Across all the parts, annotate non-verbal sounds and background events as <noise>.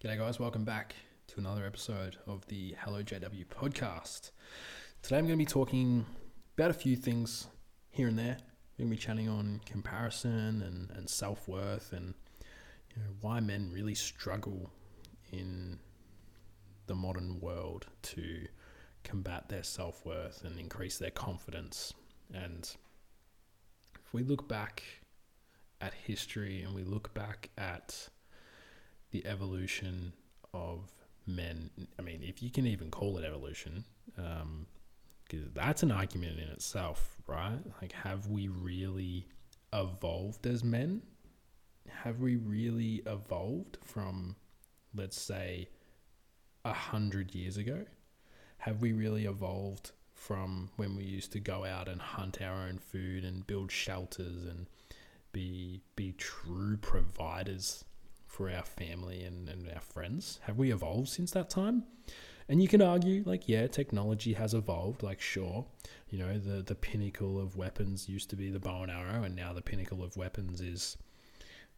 G'day, guys. Welcome back to another episode of the Hello JW podcast. Today, I'm going to be talking about a few things here and there. We're going to be chatting on comparison and, and self worth and you know, why men really struggle in the modern world to combat their self worth and increase their confidence. And if we look back at history and we look back at the evolution of men, I mean, if you can even call it evolution, um, because that's an argument in itself, right? Like, have we really evolved as men? Have we really evolved from, let's say, a hundred years ago? Have we really evolved from when we used to go out and hunt our own food and build shelters and be be true providers for our family and, and our friends? Have we evolved since that time? And you can argue, like, yeah, technology has evolved. Like, sure, you know, the, the pinnacle of weapons used to be the bow and arrow, and now the pinnacle of weapons is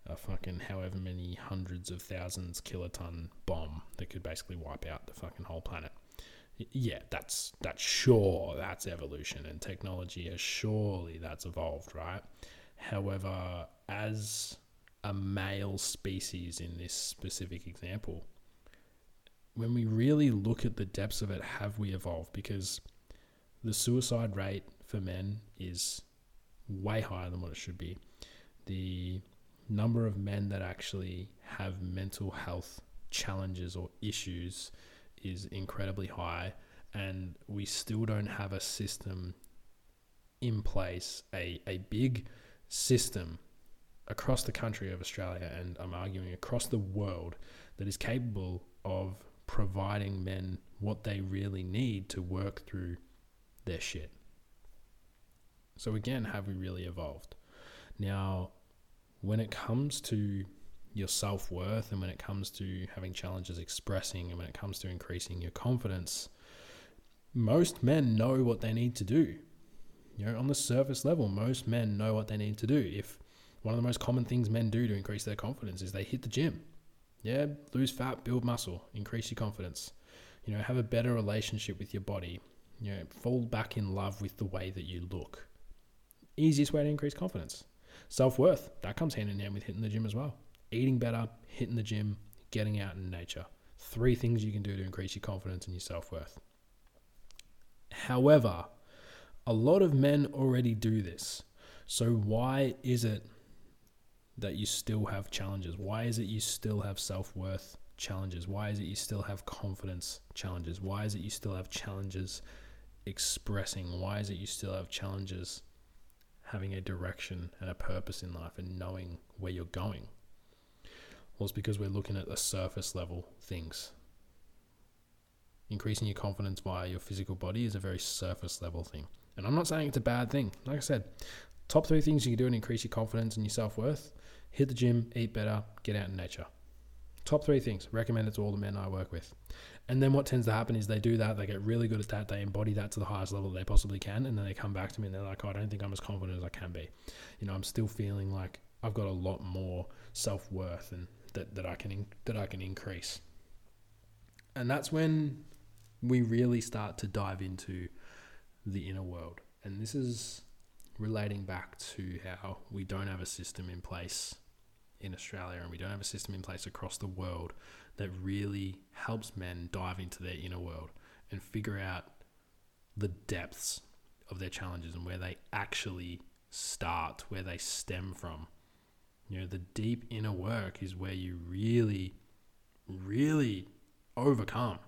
a fucking however many hundreds of thousands kiloton bomb that could basically wipe out the fucking whole planet. Yeah, that's that's sure that's evolution and technology has surely that's evolved, right? However, as a male species in this specific example, when we really look at the depths of it, have we evolved? Because the suicide rate for men is way higher than what it should be. The number of men that actually have mental health challenges or issues is incredibly high, and we still don't have a system in place, a, a big system across the country of Australia, and I'm arguing across the world, that is capable of providing men what they really need to work through their shit. So, again, have we really evolved? Now, when it comes to your self worth and when it comes to having challenges expressing and when it comes to increasing your confidence, most men know what they need to do. You know, on the surface level, most men know what they need to do. If one of the most common things men do to increase their confidence is they hit the gym. Yeah, lose fat, build muscle, increase your confidence. You know, have a better relationship with your body. You know, fall back in love with the way that you look. Easiest way to increase confidence. Self worth, that comes hand in hand with hitting the gym as well. Eating better, hitting the gym, getting out in nature. Three things you can do to increase your confidence and your self worth. However, a lot of men already do this. So, why is it that you still have challenges? Why is it you still have self worth challenges? Why is it you still have confidence challenges? Why is it you still have challenges expressing? Why is it you still have challenges having a direction and a purpose in life and knowing where you're going? Well, it's because we're looking at the surface level things. Increasing your confidence via your physical body is a very surface level thing. And I'm not saying it's a bad thing. Like I said, top three things you can do to increase your confidence and your self worth hit the gym, eat better, get out in nature. Top three things recommended to all the men I work with. And then what tends to happen is they do that, they get really good at that, they embody that to the highest level they possibly can, and then they come back to me and they're like, oh, I don't think I'm as confident as I can be. You know, I'm still feeling like I've got a lot more self worth and that, that I can that I can increase. And that's when we really start to dive into the inner world. And this is relating back to how we don't have a system in place in Australia and we don't have a system in place across the world that really helps men dive into their inner world and figure out the depths of their challenges and where they actually start, where they stem from. You know, the deep inner work is where you really, really overcome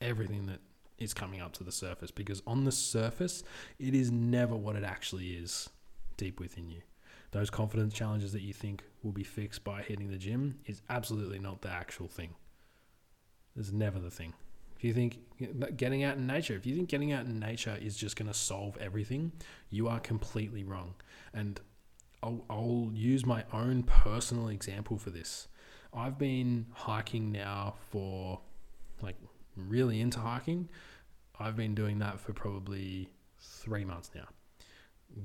everything that is coming up to the surface because on the surface, it is never what it actually is deep within you. Those confidence challenges that you think will be fixed by hitting the gym is absolutely not the actual thing. It's never the thing. If you think getting out in nature, if you think getting out in nature is just going to solve everything, you are completely wrong. And I'll, I'll use my own personal example for this. I've been hiking now for like really into hiking. I've been doing that for probably three months now.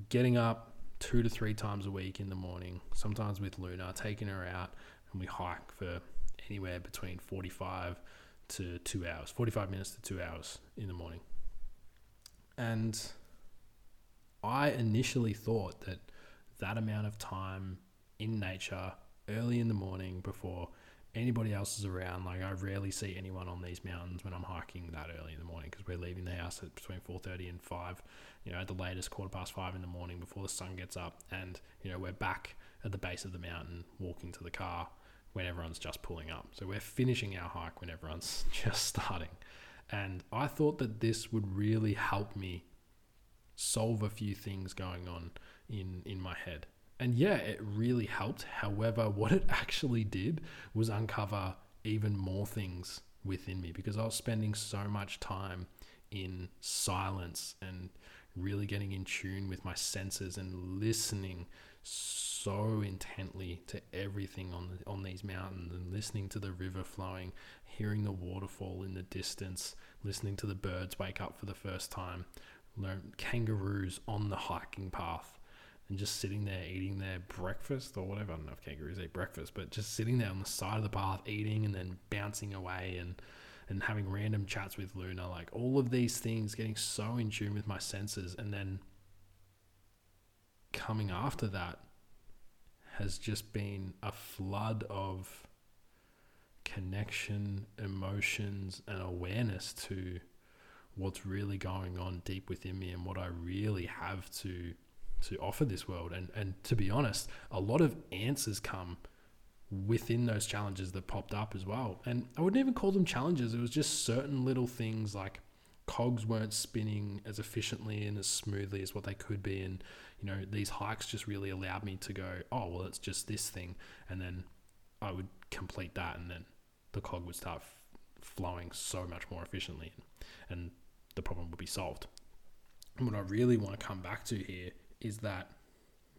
Getting up two to three times a week in the morning, sometimes with Luna, taking her out, and we hike for anywhere between 45 to two hours, 45 minutes to two hours in the morning. And I initially thought that that amount of time in nature early in the morning before anybody else is around. Like I rarely see anyone on these mountains when I'm hiking that early in the morning because we're leaving the house at between four thirty and five. You know, at the latest quarter past five in the morning before the sun gets up, and you know we're back at the base of the mountain walking to the car when everyone's just pulling up. So we're finishing our hike when everyone's <laughs> just starting. And I thought that this would really help me solve a few things going on in in my head and yeah, it really helped. However, what it actually did was uncover even more things within me because I was spending so much time in silence and really getting in tune with my senses and listening so intently to everything on the, on these mountains and listening to the river flowing, hearing the waterfall in the distance, listening to the birds wake up for the first time, learn kangaroos on the hiking path and just sitting there eating their breakfast or whatever. I don't know if kangaroos eat breakfast, but just sitting there on the side of the path eating and then bouncing away and and having random chats with Luna, like all of these things, getting so in tune with my senses, and then coming after that has just been a flood of connection, emotions, and awareness to what's really going on deep within me and what I really have to to offer this world. And and to be honest, a lot of answers come within those challenges that popped up as well. And I wouldn't even call them challenges. It was just certain little things like cogs weren't spinning as efficiently and as smoothly as what they could be. And, you know, these hikes just really allowed me to go, oh, well, it's just this thing. And then I would complete that and then the cog would start f- flowing so much more efficiently and, and the problem would be solved. And what I really want to come back to here is that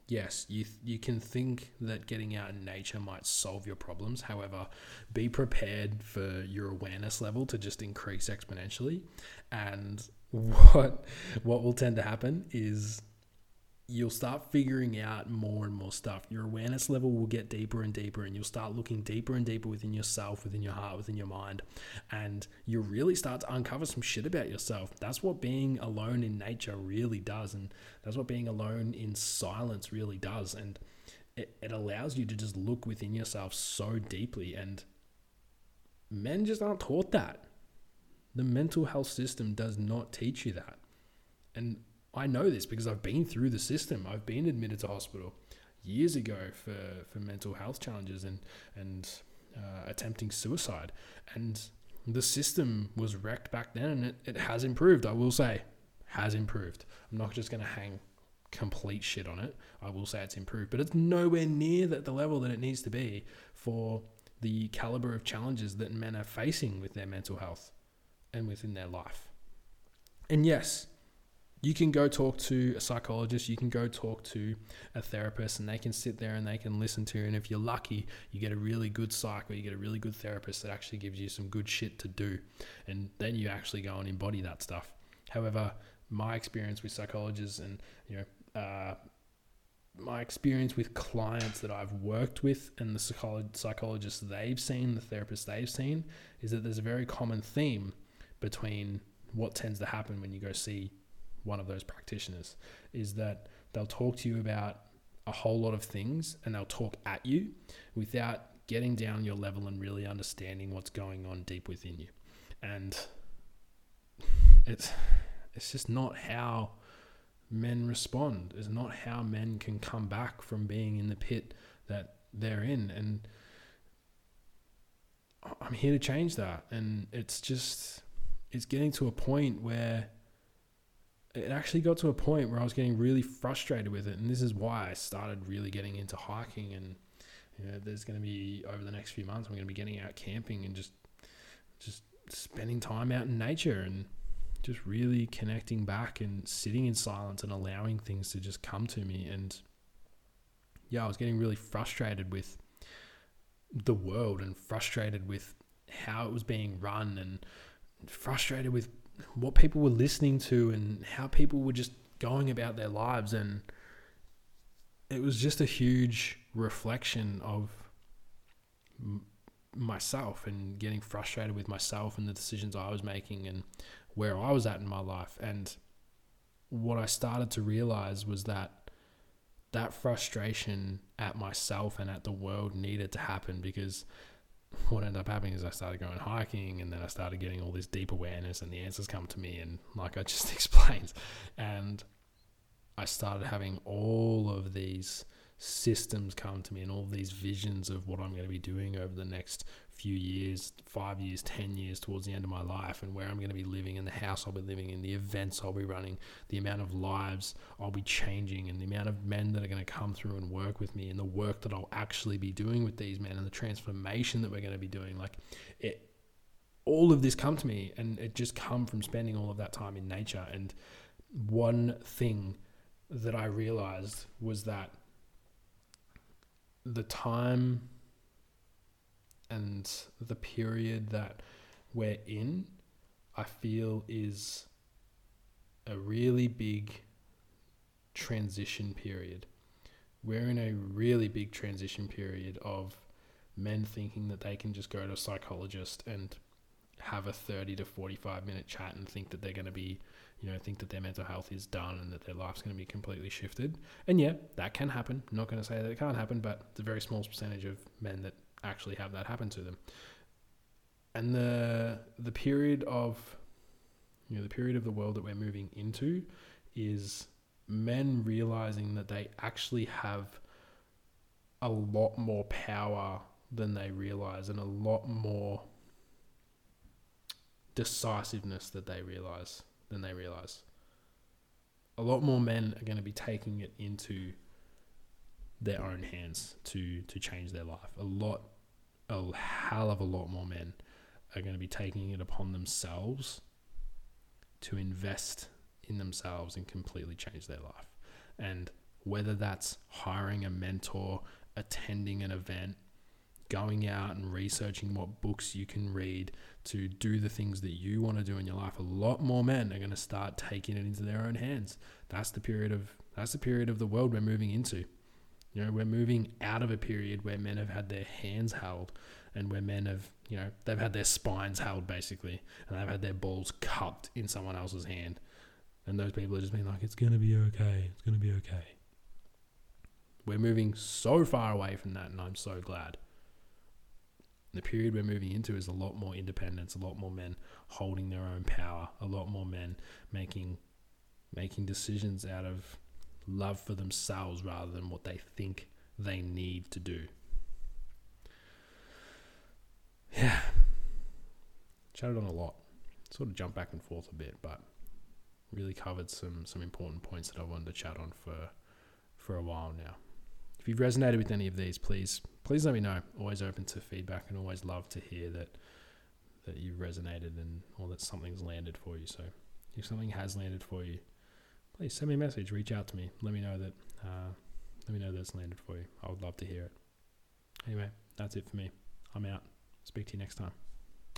yes, you you can think that getting out in nature might solve your problems. However, be prepared for your awareness level to just increase exponentially. And <laughs> what what will tend to happen is you'll start figuring out more and more stuff. Your awareness level will get deeper and deeper, and you'll start looking deeper and deeper within yourself, within your heart, within your mind. And you'll really start to uncover some shit about yourself. That's what being alone in nature really does. And that's what being alone in silence really does. And it, it allows you to just look within yourself so deeply. And men just aren't taught that. The mental health system does not teach you that. And I know this because I've been through the system. I've been admitted to hospital years ago for, for mental health challenges and and uh, attempting suicide, and the system was wrecked back then, and it, it has improved. I will say, has improved. I'm not just going to hang complete shit on it. I will say it's improved, but it's nowhere near that the level that it needs to be for the caliber of challenges that men are facing with their mental health and within their life. And yes, you can go talk to a psychologist, you can go talk to a therapist, and they can sit there and they can listen to you. And if you're lucky, you get a really good psych or you get a really good therapist that actually gives you some good shit to do. And then you actually go and embody that stuff. However, my experience with psychologists and, you know, uh, my experience with clients that I've worked with and the psychologists they've seen, the therapists they've seen, is that there's a very common theme between what tends to happen when you go see one of those practitioners is that they'll talk to you about a whole lot of things and they'll talk at you without getting down your level and really understanding what's going on deep within you. And it's it's just not how men respond. It's not how men can come back from being in the pit that they're in. And I'm here to change that. And it's just it's getting to a point where it actually got to a point where I was getting really frustrated with it, and this is why I started really getting into hiking. And you know, there's going to be over the next few months, I'm going to be getting out camping and just just spending time out in nature and just really connecting back and sitting in silence and allowing things to just come to me. And yeah, I was getting really frustrated with the world and frustrated with how it was being run and frustrated with what people were listening to and how people were just going about their lives and it was just a huge reflection of myself and getting frustrated with myself and the decisions I was making and where I was at in my life. And what I started to realize was that that frustration at myself and at the world needed to happen because what ended up happening is I started going hiking and then I started getting all this deep awareness and the answers come to me and like I just <laughs> explained. And I started having all of these systems come to me and all these visions of what I'm going to be doing over the next few years, five years, 10 years towards the end of my life, and where I'm going to be living, and the house I'll be living in, the events I'll be running, the amount of lives I'll be changing, and the amount of men that are going to come through and work with me, and the work that I'll actually be doing with these men, and the transformation that we're going to be doing. Like, it, all of this come to me, and it just come from spending all of that time in nature. And one thing that I realized was that the time and the period that we're in, I feel is a really big transition period. We're in a really big transition period of men thinking that they can just go to a psychologist and have a 30 to 45 minute chat and think that they're going to be you know, think that their mental health is done and that their life's going to be completely shifted. And yeah, that can happen. I'm not going to say that it can't happen, but it's a very small percentage of men that actually have that happen to them. And the the period of you know, the period of the world that we're moving into is men realizing that they actually have a lot more power than they realize and a lot more decisiveness that they realize than they realize. A lot more men are going to be taking it into their own hands to to change their life. A lot, a hell of a lot more men are going to be taking it upon themselves to invest in themselves and completely change their life. And whether that's hiring a mentor, attending an event, going out and researching what books you can read to do the things that you want to do in your life a lot more men are going to start taking it into their own hands that's the period of that's the period of the world we're moving into you know we're moving out of a period where men have had their hands held and where men have you know they've had their spines held basically and they've had their balls cupped in someone else's hand. And those people are just being like it's going to be okay. It's going to be okay. We're moving so far away from that and i'm so glad. The period we're moving into is a lot more independence, a lot more men holding their own power, a lot more men making making decisions out of love for themselves rather than what they think they need to do. Yeah. Chatted on a lot. Sort of jumped back and forth a bit, but really covered some some important points that I wanted to chat on for for a while now. If you've resonated with any of these, please please let me know. Always open to feedback and always love to hear that that you've resonated and or that something's landed for you. So if something has landed for you, please send me a message. Reach out to me. Let me know that uh, let me know that it's landed for you. I would love to hear it. Anyway, that's it for me. I'm out. Speak to you next time.